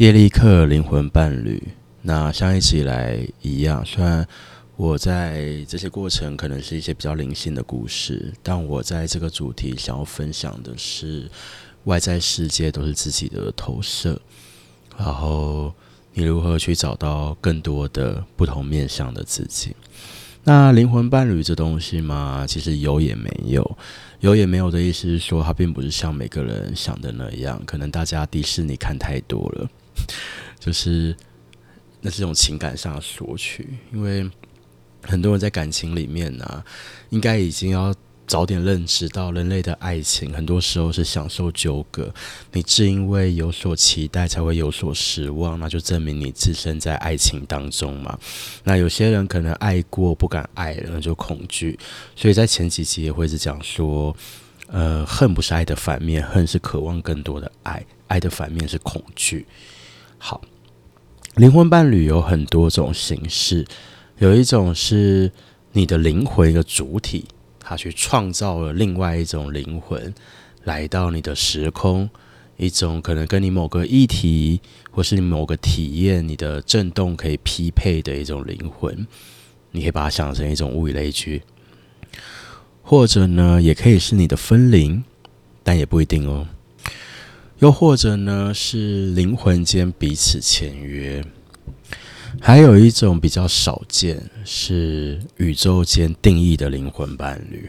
叶利克灵魂伴侣。那像一直以来一样，虽然我在这些过程可能是一些比较灵性的故事，但我在这个主题想要分享的是，外在世界都是自己的投射，然后你如何去找到更多的不同面向的自己？那灵魂伴侣这东西嘛，其实有也没有，有也没有的意思是说，它并不是像每个人想的那样，可能大家迪士尼看太多了，就是。那是一种情感上的索取，因为很多人在感情里面呢、应该已经要早点认识到，人类的爱情很多时候是享受纠葛。你正因为有所期待，才会有所失望，那就证明你自身在爱情当中嘛。那有些人可能爱过不敢爱，那就恐惧。所以在前几集也会是讲说，呃，恨不是爱的反面，恨是渴望更多的爱，爱的反面是恐惧。好。灵魂伴侣有很多种形式，有一种是你的灵魂一个主体，它去创造了另外一种灵魂来到你的时空，一种可能跟你某个议题或是你某个体验、你的震动可以匹配的一种灵魂，你可以把它想成一种物以类聚，或者呢，也可以是你的分灵，但也不一定哦。又或者呢，是灵魂间彼此签约，还有一种比较少见，是宇宙间定义的灵魂伴侣。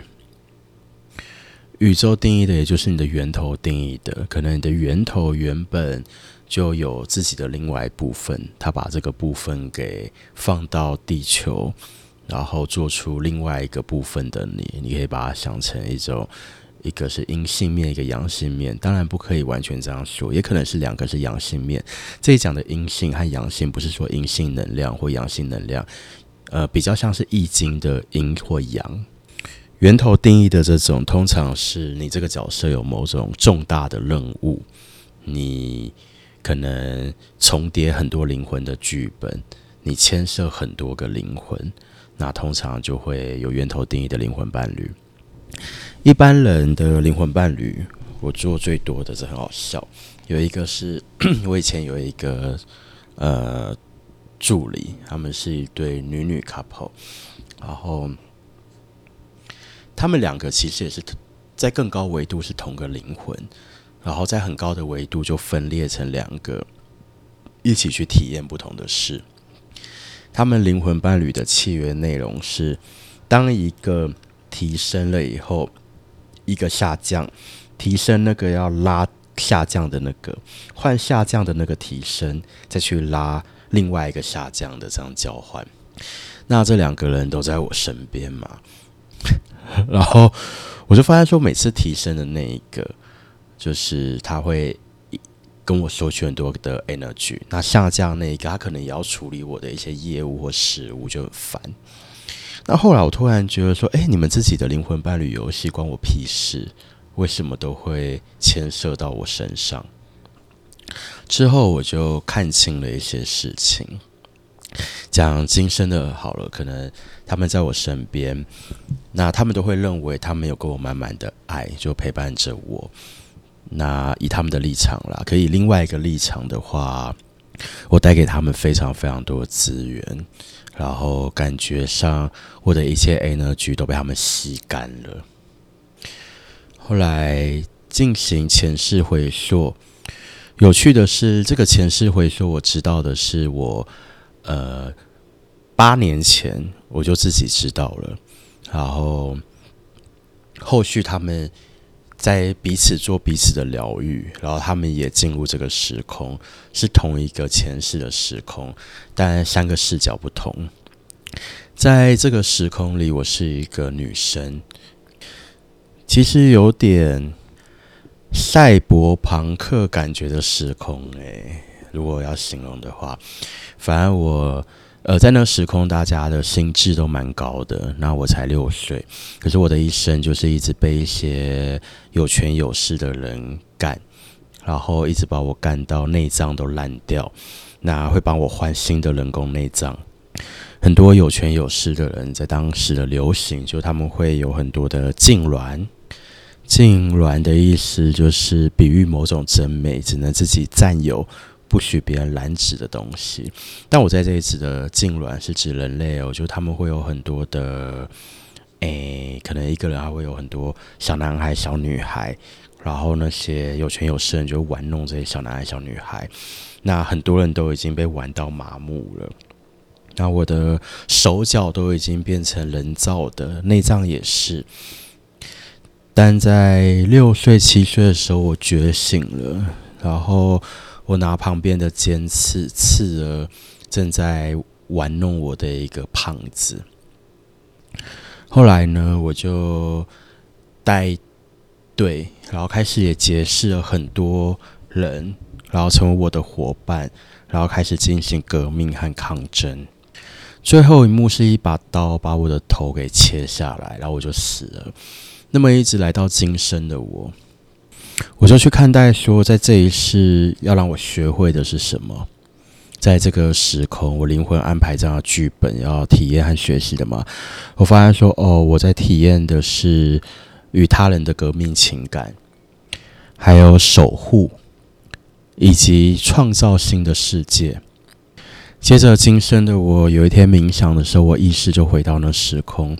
宇宙定义的，也就是你的源头定义的，可能你的源头原本就有自己的另外一部分，他把这个部分给放到地球，然后做出另外一个部分的你，你可以把它想成一种。一个是阴性面，一个阳性面，当然不可以完全这样说，也可能是两个是阳性面。这里讲的阴性和阳性，不是说阴性能量或阳性能量，呃，比较像是易经的阴或阳。源头定义的这种，通常是你这个角色有某种重大的任务，你可能重叠很多灵魂的剧本，你牵涉很多个灵魂，那通常就会有源头定义的灵魂伴侣。一般人的灵魂伴侣，我做最多的是很好笑。有一个是 我以前有一个呃助理，他们是一对女女 couple，然后他们两个其实也是在更高维度是同个灵魂，然后在很高的维度就分裂成两个，一起去体验不同的事。他们灵魂伴侣的契约内容是，当一个提升了以后。一个下降，提升那个要拉下降的那个，换下降的那个提升，再去拉另外一个下降的，这样交换。那这两个人都在我身边嘛，然后我就发现说，每次提升的那一个，就是他会跟我收取很多的 energy，那下降那一个，他可能也要处理我的一些业务或事务，就很烦。那后来我突然觉得说，哎，你们自己的灵魂伴侣游戏关我屁事？为什么都会牵涉到我身上？之后我就看清了一些事情。讲今生的好了，可能他们在我身边，那他们都会认为他们有给我满满的爱，就陪伴着我。那以他们的立场啦，可以另外一个立场的话，我带给他们非常非常多资源。然后感觉上，我的一切 energy 都被他们吸干了。后来进行前世回溯，有趣的是，这个前世回溯，我知道的是我，呃，八年前我就自己知道了。然后后续他们在彼此做彼此的疗愈，然后他们也进入这个时空，是同一个前世的时空。但三个视角不同，在这个时空里，我是一个女生，其实有点赛博朋克感觉的时空诶、如果要形容的话，反而我呃在那个时空，大家的心智都蛮高的。那我才六岁，可是我的一生就是一直被一些有权有势的人干，然后一直把我干到内脏都烂掉。那会帮我换新的人工内脏。很多有权有势的人在当时的流行，就他们会有很多的痉挛。痉挛的意思就是比喻某种真美，只能自己占有，不许别人染指的东西。但我在这一次的痉挛是指人类哦，就他们会有很多的，诶，可能一个人还会有很多小男孩、小女孩，然后那些有权有势的人就玩弄这些小男孩、小女孩。那很多人都已经被玩到麻木了。那我的手脚都已经变成人造的，内脏也是。但在六岁、七岁的时候，我觉醒了，然后我拿旁边的尖刺刺了正在玩弄我的一个胖子。后来呢，我就带队，然后开始也结识了很多人，然后成为我的伙伴，然后开始进行革命和抗争。最后一幕是一把刀把我的头给切下来，然后我就死了。那么一直来到今生的我，我就去看待说，在这一世要让我学会的是什么？在这个时空，我灵魂安排这样的剧本要体验和学习的吗？我发现说，哦，我在体验的是与他人的革命情感，还有守护，以及创造新的世界。接着，今生的我有一天冥想的时候，我意识就回到那时空，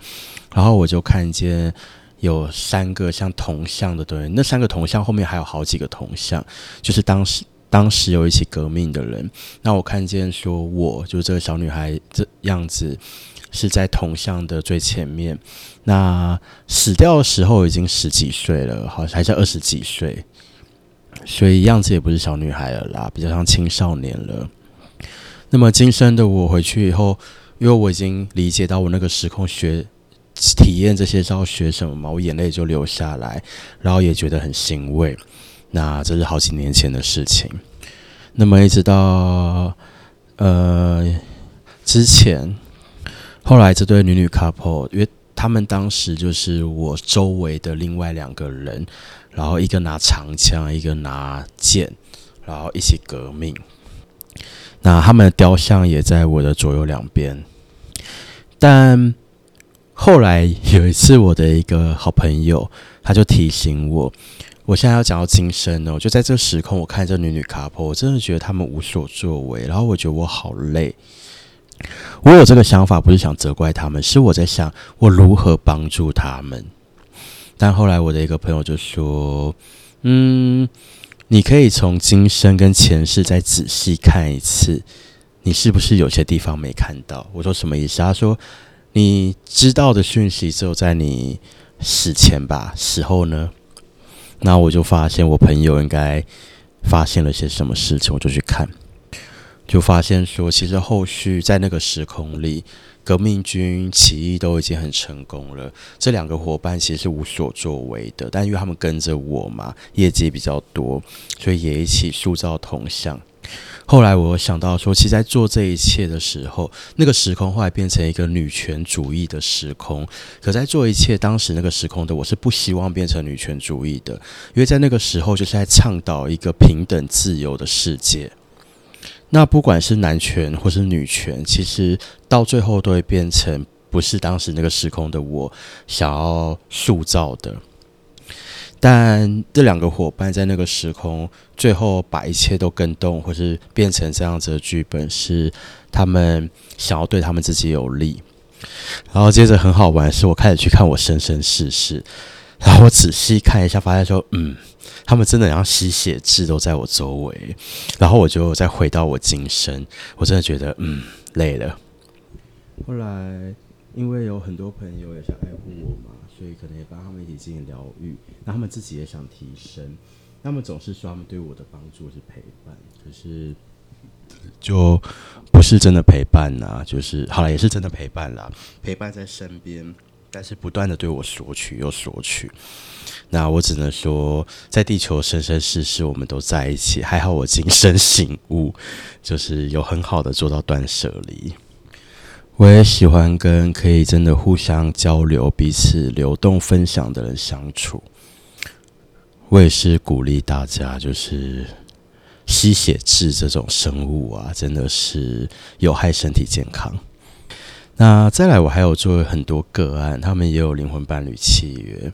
然后我就看见。有三个像铜像的对，那三个铜像后面还有好几个铜像，就是当时当时有一起革命的人。那我看见说，我就这个小女孩这样子是在铜像的最前面。那死掉的时候已经十几岁了，好像还是二十几岁，所以样子也不是小女孩了啦，比较像青少年了。那么今生的我回去以后，因为我已经理解到我那个时空学。体验这些是要学什么嘛？我眼泪就流下来，然后也觉得很欣慰。那这是好几年前的事情。那么一直到呃之前，后来这对女女 couple，因为他们当时就是我周围的另外两个人，然后一个拿长枪，一个拿剑，然后一起革命。那他们的雕像也在我的左右两边，但。后来有一次，我的一个好朋友，他就提醒我，我现在要讲到今生哦，就在这时空，我看这女女 couple，我真的觉得他们无所作为，然后我觉得我好累。我有这个想法，不是想责怪他们，是我在想我如何帮助他们。但后来我的一个朋友就说：“嗯，你可以从今生跟前世再仔细看一次，你是不是有些地方没看到？”我说：“什么意思？”他说。你知道的讯息只有在你死前吧？死后呢？那我就发现我朋友应该发现了些什么事情，我就去看，就发现说，其实后续在那个时空里，革命军起义都已经很成功了。这两个伙伴其实是无所作为的，但因为他们跟着我嘛，业绩比较多，所以也一起塑造铜像。后来我想到说，其实在做这一切的时候，那个时空后来变成一个女权主义的时空。可在做一切当时那个时空的我是不希望变成女权主义的，因为在那个时候就是在倡导一个平等自由的世界。那不管是男权或是女权，其实到最后都会变成不是当时那个时空的我想要塑造的。但这两个伙伴在那个时空，最后把一切都更动，或是变成这样子的剧本，是他们想要对他们自己有利。然后接着很好玩是，我开始去看我生生世世，然后我仔细看一下，发现说，嗯，他们真的像吸血痣都在我周围。然后我就再回到我今生，我真的觉得，嗯，累了。后来因为有很多朋友也想爱护我嘛。所以可能也帮他们一起进行疗愈，那他们自己也想提升，他们总是说他们对我的帮助是陪伴，可是就不是真的陪伴呐、啊，就是好了，也是真的陪伴啦，陪伴在身边，但是不断的对我索取又索取，那我只能说，在地球生生世世我们都在一起，还好我今生醒悟，就是有很好的做到断舍离。我也喜欢跟可以真的互相交流、彼此流动分享的人相处。我也是鼓励大家，就是吸血痣这种生物啊，真的是有害身体健康。那再来，我还有做很多个案，他们也有灵魂伴侣契约。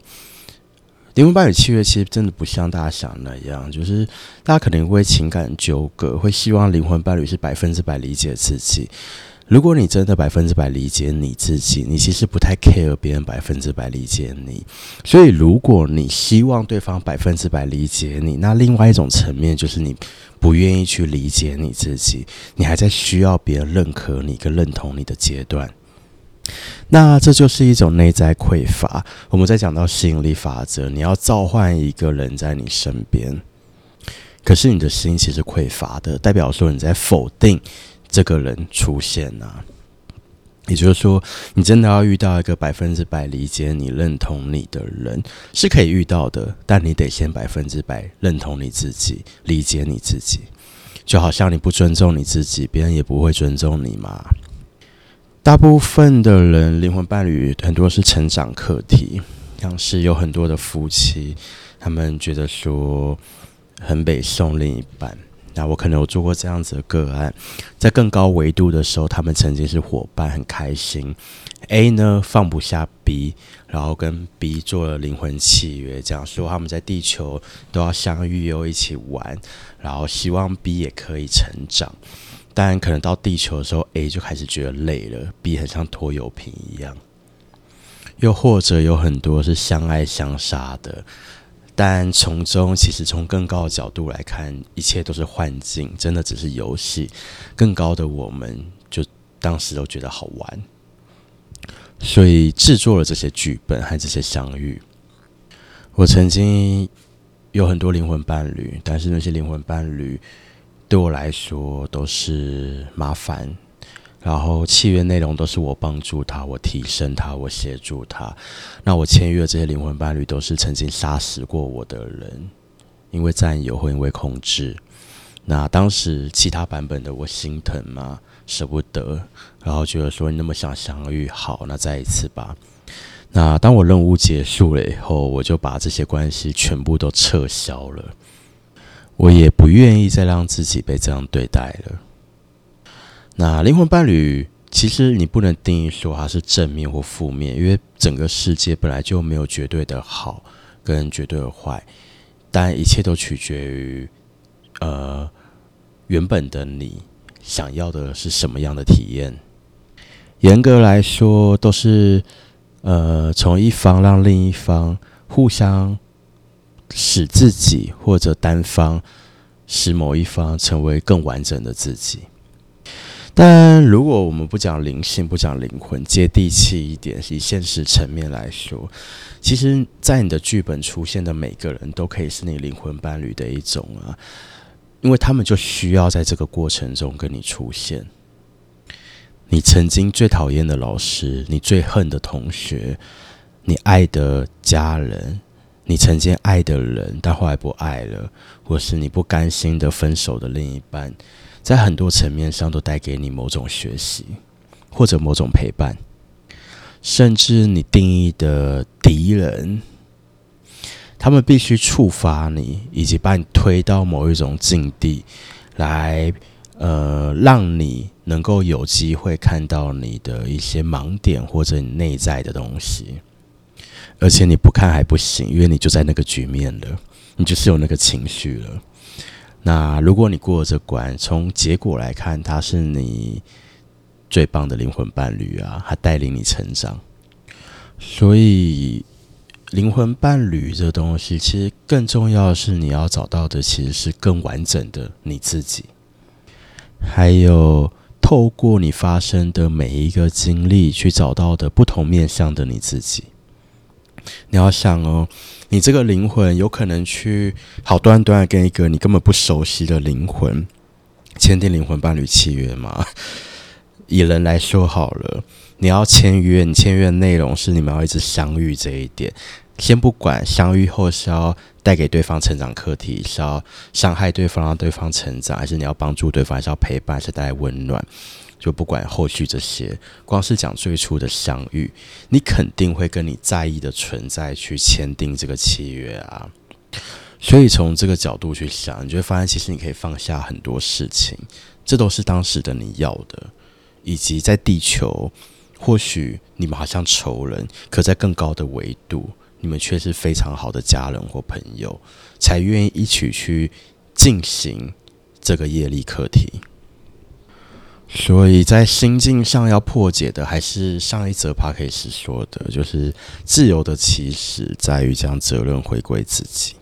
灵魂伴侣契约其实真的不像大家想的那样，就是大家可能会情感纠葛，会希望灵魂伴侣是百分之百理解自己。如果你真的百分之百理解你自己，你其实不太 care 别人百分之百理解你。所以，如果你希望对方百分之百理解你，那另外一种层面就是你不愿意去理解你自己，你还在需要别人认可你跟认同你的阶段。那这就是一种内在匮乏。我们在讲到吸引力法则，你要召唤一个人在你身边，可是你的心其实匮乏的，代表说你在否定。这个人出现啊，也就是说，你真的要遇到一个百分之百理解你、认同你的人，是可以遇到的。但你得先百分之百认同你自己、理解你自己。就好像你不尊重你自己，别人也不会尊重你嘛。大部分的人灵魂伴侣很多是成长课题，像是有很多的夫妻，他们觉得说很北宋另一半。那我可能有做过这样子的个案，在更高维度的时候，他们曾经是伙伴，很开心。A 呢放不下 B，然后跟 B 做了灵魂契约，这样说他们在地球都要相遇又一起玩，然后希望 B 也可以成长。但可能到地球的时候，A 就开始觉得累了，B 很像拖油瓶一样。又或者有很多是相爱相杀的。但从中，其实从更高的角度来看，一切都是幻境，真的只是游戏。更高的我们，就当时都觉得好玩，所以制作了这些剧本和这些相遇。我曾经有很多灵魂伴侣，但是那些灵魂伴侣对我来说都是麻烦。然后契约内容都是我帮助他，我提升他，我协助他。那我签约这些灵魂伴侣都是曾经杀死过我的人，因为占有或因为控制。那当时其他版本的我心疼嘛，舍不得，然后觉得说你那么想相遇，好，那再一次吧。那当我任务结束了以后，我就把这些关系全部都撤销了。我也不愿意再让自己被这样对待了。那灵魂伴侣，其实你不能定义说它是正面或负面，因为整个世界本来就没有绝对的好跟绝对的坏，但一切都取决于，呃，原本的你想要的是什么样的体验。严格来说，都是呃，从一方让另一方互相使自己或者单方使某一方成为更完整的自己。但如果我们不讲灵性，不讲灵魂，接地气一点，以现实层面来说，其实，在你的剧本出现的每个人都可以是你灵魂伴侣的一种啊，因为他们就需要在这个过程中跟你出现。你曾经最讨厌的老师，你最恨的同学，你爱的家人，你曾经爱的人，但后来不爱了，或是你不甘心的分手的另一半。在很多层面上都带给你某种学习，或者某种陪伴，甚至你定义的敌人，他们必须触发你，以及把你推到某一种境地，来呃，让你能够有机会看到你的一些盲点或者你内在的东西，而且你不看还不行，因为你就在那个局面了，你就是有那个情绪了。那如果你过了这关，从结果来看，他是你最棒的灵魂伴侣啊，他带领你成长。所以，灵魂伴侣这东西，其实更重要的是，你要找到的其实是更完整的你自己，还有透过你发生的每一个经历，去找到的不同面向的你自己。你要想哦。你这个灵魂有可能去好端端跟一个你根本不熟悉的灵魂签订灵魂伴侣契约吗？以人来说好了，你要签约，你签约的内容是你们要一直相遇这一点。先不管相遇后是要带给对方成长课题，是要伤害对方让对方成长，还是你要帮助对方，还是要陪伴，还是带来温暖？就不管后续这些，光是讲最初的相遇，你肯定会跟你在意的存在去签订这个契约啊。所以从这个角度去想，你就会发现，其实你可以放下很多事情，这都是当时的你要的，以及在地球，或许你们好像仇人，可在更高的维度，你们却是非常好的家人或朋友，才愿意一起去进行这个业力课题。所以在心境上要破解的，还是上一则 podcast 说的，就是自由的起始在于将责任回归自己。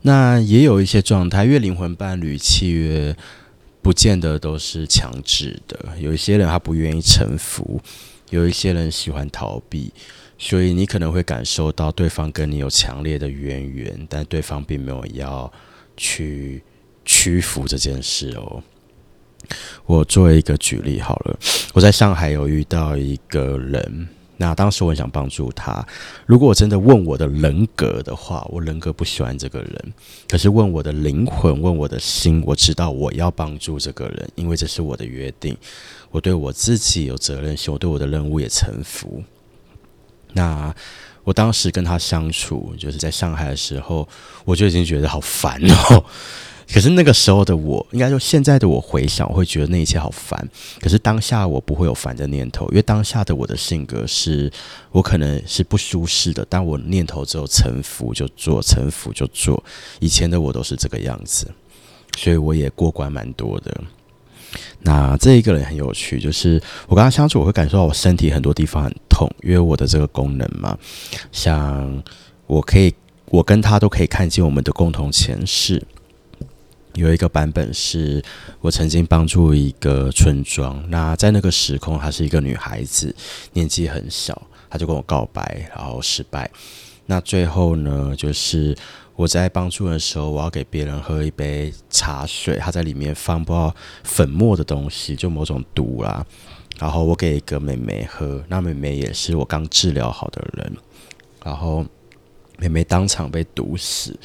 那也有一些状态，因为灵魂伴侣契约不见得都是强制的，有一些人他不愿意臣服，有一些人喜欢逃避，所以你可能会感受到对方跟你有强烈的渊源，但对方并没有要去屈服这件事哦。我做一个举例好了，我在上海有遇到一个人，那当时我很想帮助他。如果我真的问我的人格的话，我人格不喜欢这个人，可是问我的灵魂，问我的心，我知道我要帮助这个人，因为这是我的约定。我对我自己有责任心，我对我的任务也臣服。那我当时跟他相处，就是在上海的时候，我就已经觉得好烦哦。可是那个时候的我，应该说现在的我回想，我会觉得那一切好烦。可是当下我不会有烦的念头，因为当下的我的性格是，我可能是不舒适的，但我念头只有臣服就做，臣服就做。以前的我都是这个样子，所以我也过关蛮多的。那这一个人很有趣，就是我跟他相处，我会感受到我身体很多地方很痛，因为我的这个功能嘛，像我可以，我跟他都可以看见我们的共同前世。有一个版本是我曾经帮助一个村庄，那在那个时空，她是一个女孩子，年纪很小，她就跟我告白，然后失败。那最后呢，就是我在帮助的时候，我要给别人喝一杯茶水，她在里面放不知道粉末的东西，就某种毒啦。然后我给一个妹妹喝，那妹妹也是我刚治疗好的人，然后妹妹当场被毒死。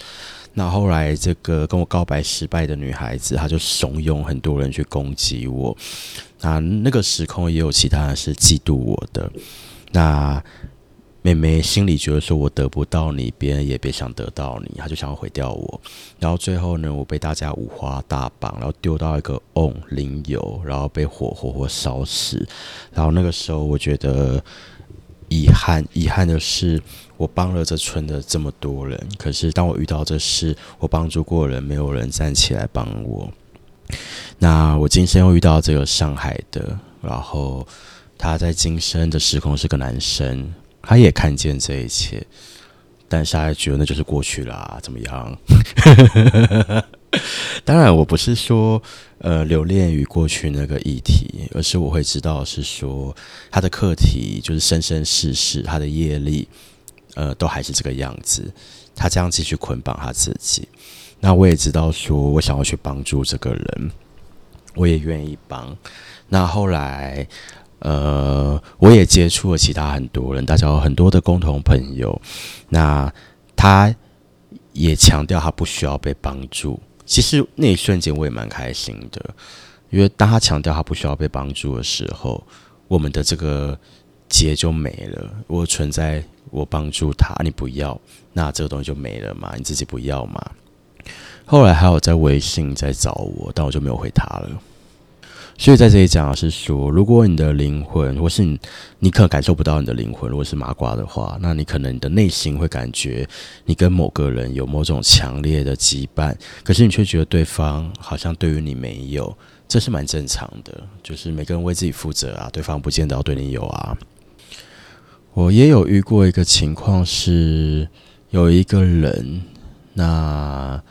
那后来，这个跟我告白失败的女孩子，她就怂恿很多人去攻击我。那那个时空也有其他人是嫉妒我的。那妹妹心里觉得说，我得不到你，别人也别想得到你，她就想要毁掉我。然后最后呢，我被大家五花大绑，然后丢到一个瓮淋油，然后被火活活烧死。然后那个时候，我觉得。遗憾，遗憾的是，我帮了这村的这么多人，可是当我遇到这事，我帮助过人，没有人站起来帮我。那我今生又遇到这个上海的，然后他在今生的时空是个男生，他也看见这一切，但是他觉得那就是过去啦，怎么样？当然，我不是说呃留恋于过去那个议题，而是我会知道是说他的课题就是生生世世他的业力，呃，都还是这个样子。他这样继续捆绑他自己，那我也知道说我想要去帮助这个人，我也愿意帮。那后来，呃，我也接触了其他很多人，大家有很多的共同朋友。那他也强调他不需要被帮助。其实那一瞬间我也蛮开心的，因为当他强调他不需要被帮助的时候，我们的这个结就没了。我存在，我帮助他，你不要，那这个东西就没了嘛，你自己不要嘛。后来还有在微信在找我，但我就没有回他了。所以在这里讲是说，如果你的灵魂，或是你，你可能感受不到你的灵魂，如果是麻瓜的话，那你可能你的内心会感觉你跟某个人有某种强烈的羁绊，可是你却觉得对方好像对于你没有，这是蛮正常的，就是每个人为自己负责啊，对方不见得要对你有啊。我也有遇过一个情况是，有一个人，那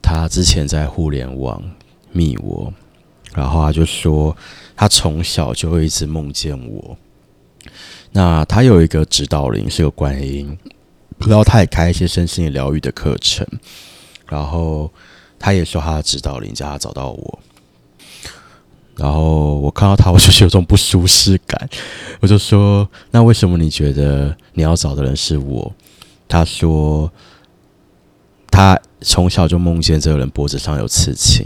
他之前在互联网密我。然后他就说，他从小就会一直梦见我。那他有一个指导灵是个观音，然后他也开一些身心疗愈的课程。然后他也说他的指导灵叫他找到我。然后我看到他，我就是有种不舒适感。我就说，那为什么你觉得你要找的人是我？他说，他从小就梦见这个人脖子上有刺青。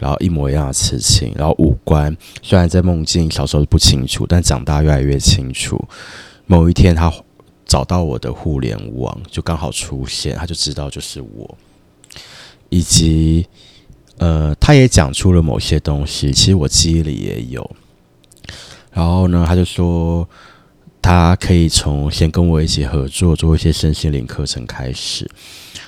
然后一模一样的事情，然后五官虽然在梦境小时候不清楚，但长大越来越清楚。某一天，他找到我的互联网，就刚好出现，他就知道就是我。以及，呃，他也讲出了某些东西，其实我记忆里也有。然后呢，他就说，他可以从先跟我一起合作做一些身心灵课程开始，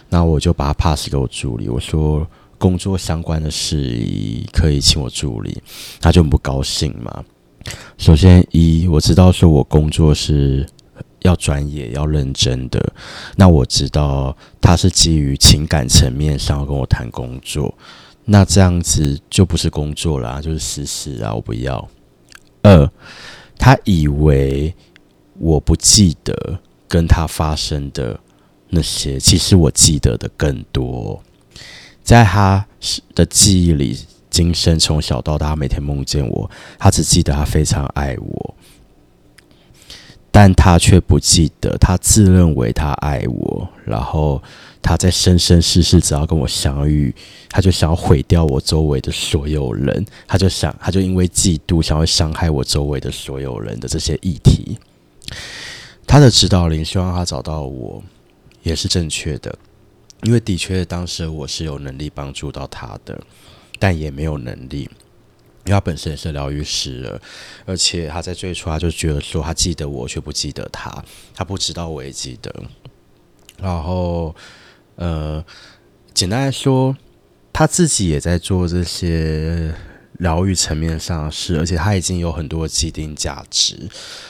那我就把他 pass 给我助理，我说工作相关的事宜可以请我助理，他就很不高兴嘛。首先一，我知道说我工作是要专业、要认真的，那我知道他是基于情感层面上要跟我谈工作，那这样子就不是工作啦，就是私事啊，我不要。二，他以为。我不记得跟他发生的那些，其实我记得的更多。在他的记忆里，今生从小到大每天梦见我，他只记得他非常爱我，但他却不记得他自认为他爱我，然后他在生生世世只要跟我相遇，他就想要毁掉我周围的所有人，他就想，他就因为嫉妒，想要伤害我周围的所有人的这些议题。他的指导灵希望他找到我，也是正确的，因为的确当时我是有能力帮助到他的，但也没有能力，因为他本身也是疗愈师了，而且他在最初他就觉得说他记得我却不记得他，他不知道我也记得，然后呃，简单来说，他自己也在做这些。疗愈层面上的事，而且他已经有很多既定价值，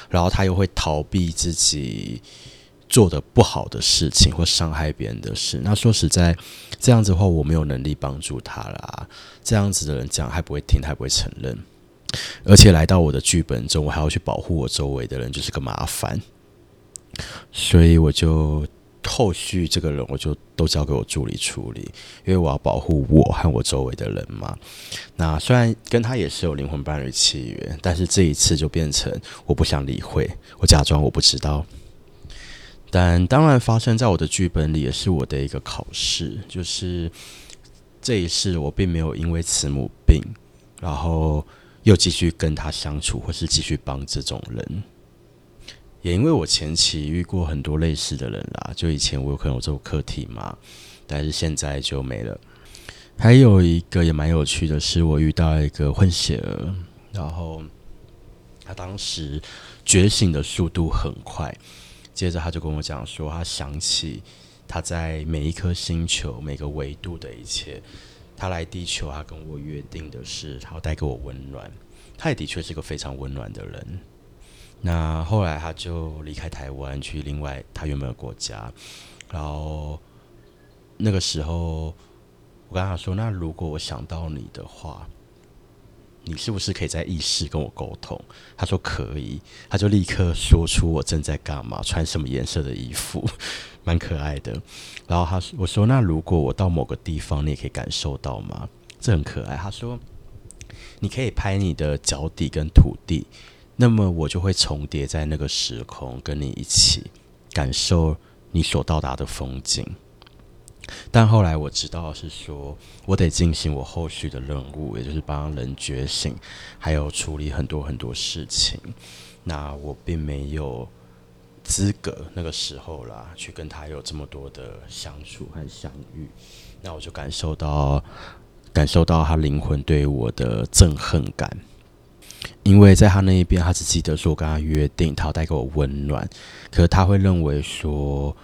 然后他又会逃避自己做的不好的事情或伤害别人的事。那说实在，这样子的话，我没有能力帮助他啦。这样子的人讲还不会听，还不会承认，而且来到我的剧本中，我还要去保护我周围的人，就是个麻烦。所以我就。后续这个人我就都交给我助理处理，因为我要保护我和我周围的人嘛。那虽然跟他也是有灵魂伴侣契约，但是这一次就变成我不想理会，我假装我不知道。但当然发生在我的剧本里也是我的一个考试，就是这一世我并没有因为慈母病，然后又继续跟他相处，或是继续帮这种人。也因为我前期遇过很多类似的人啦，就以前我有可能有这种课题嘛，但是现在就没了。还有一个也蛮有趣的是，我遇到一个混血儿，然后他当时觉醒的速度很快，接着他就跟我讲说，他想起他在每一颗星球、每个维度的一切，他来地球，他跟我约定的是，他要带给我温暖。他也的确是个非常温暖的人。那后来他就离开台湾去另外他原本的国家，然后那个时候我跟他说：“那如果我想到你的话，你是不是可以在意识跟我沟通？”他说可以，他就立刻说出我正在干嘛，穿什么颜色的衣服，蛮可爱的。然后他说：“我说那如果我到某个地方，你也可以感受到吗？这很可爱。”他说：“你可以拍你的脚底跟土地。”那么我就会重叠在那个时空，跟你一起感受你所到达的风景。但后来我知道是说，我得进行我后续的任务，也就是帮人觉醒，还有处理很多很多事情。那我并没有资格那个时候啦，去跟他有这么多的相处和相遇。那我就感受到，感受到他灵魂对我的憎恨感。因为在他那一边，他只记得说我跟他约定，他要带给我温暖。可是他会认为说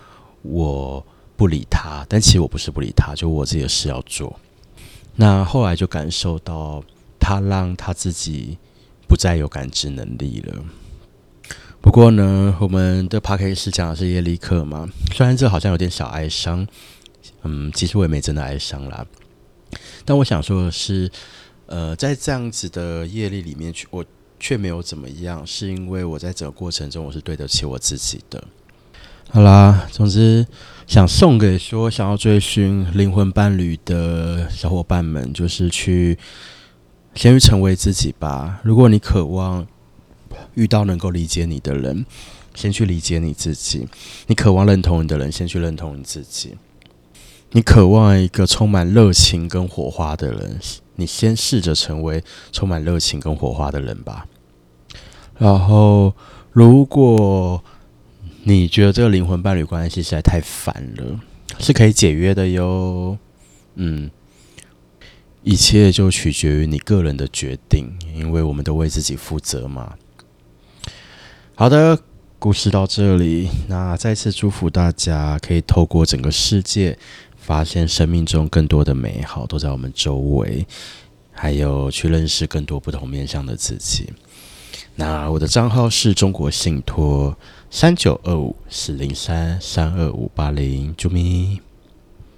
我不理他，但其实我不是不理他，就我自己的事要做。那后来就感受到他让他自己不再有感知能力了。不过呢，我们的 Podcast 讲的是业力课嘛，虽然这好像有点小哀伤，嗯，其实我也没真的哀伤啦。但我想说的是。呃，在这样子的业力里面，去我却没有怎么样，是因为我在整个过程中我是对得起我自己的。好啦，总之想送给说想要追寻灵魂伴侣的小伙伴们，就是去先去成为自己吧。如果你渴望遇到能够理解你的人，先去理解你自己；你渴望认同你的人，先去认同你自己；你渴望一个充满热情跟火花的人。你先试着成为充满热情跟火花的人吧。然后，如果你觉得这个灵魂伴侣关系实在太烦了，是可以解约的哟。嗯，一切就取决于你个人的决定，因为我们都为自己负责嘛。好的，故事到这里，那再次祝福大家可以透过整个世界，发现生命中更多的美好都在我们周围，还有去认识更多不同面向的自己。那我的账号是中国信托三九二五四零三三二五八零，啾咪。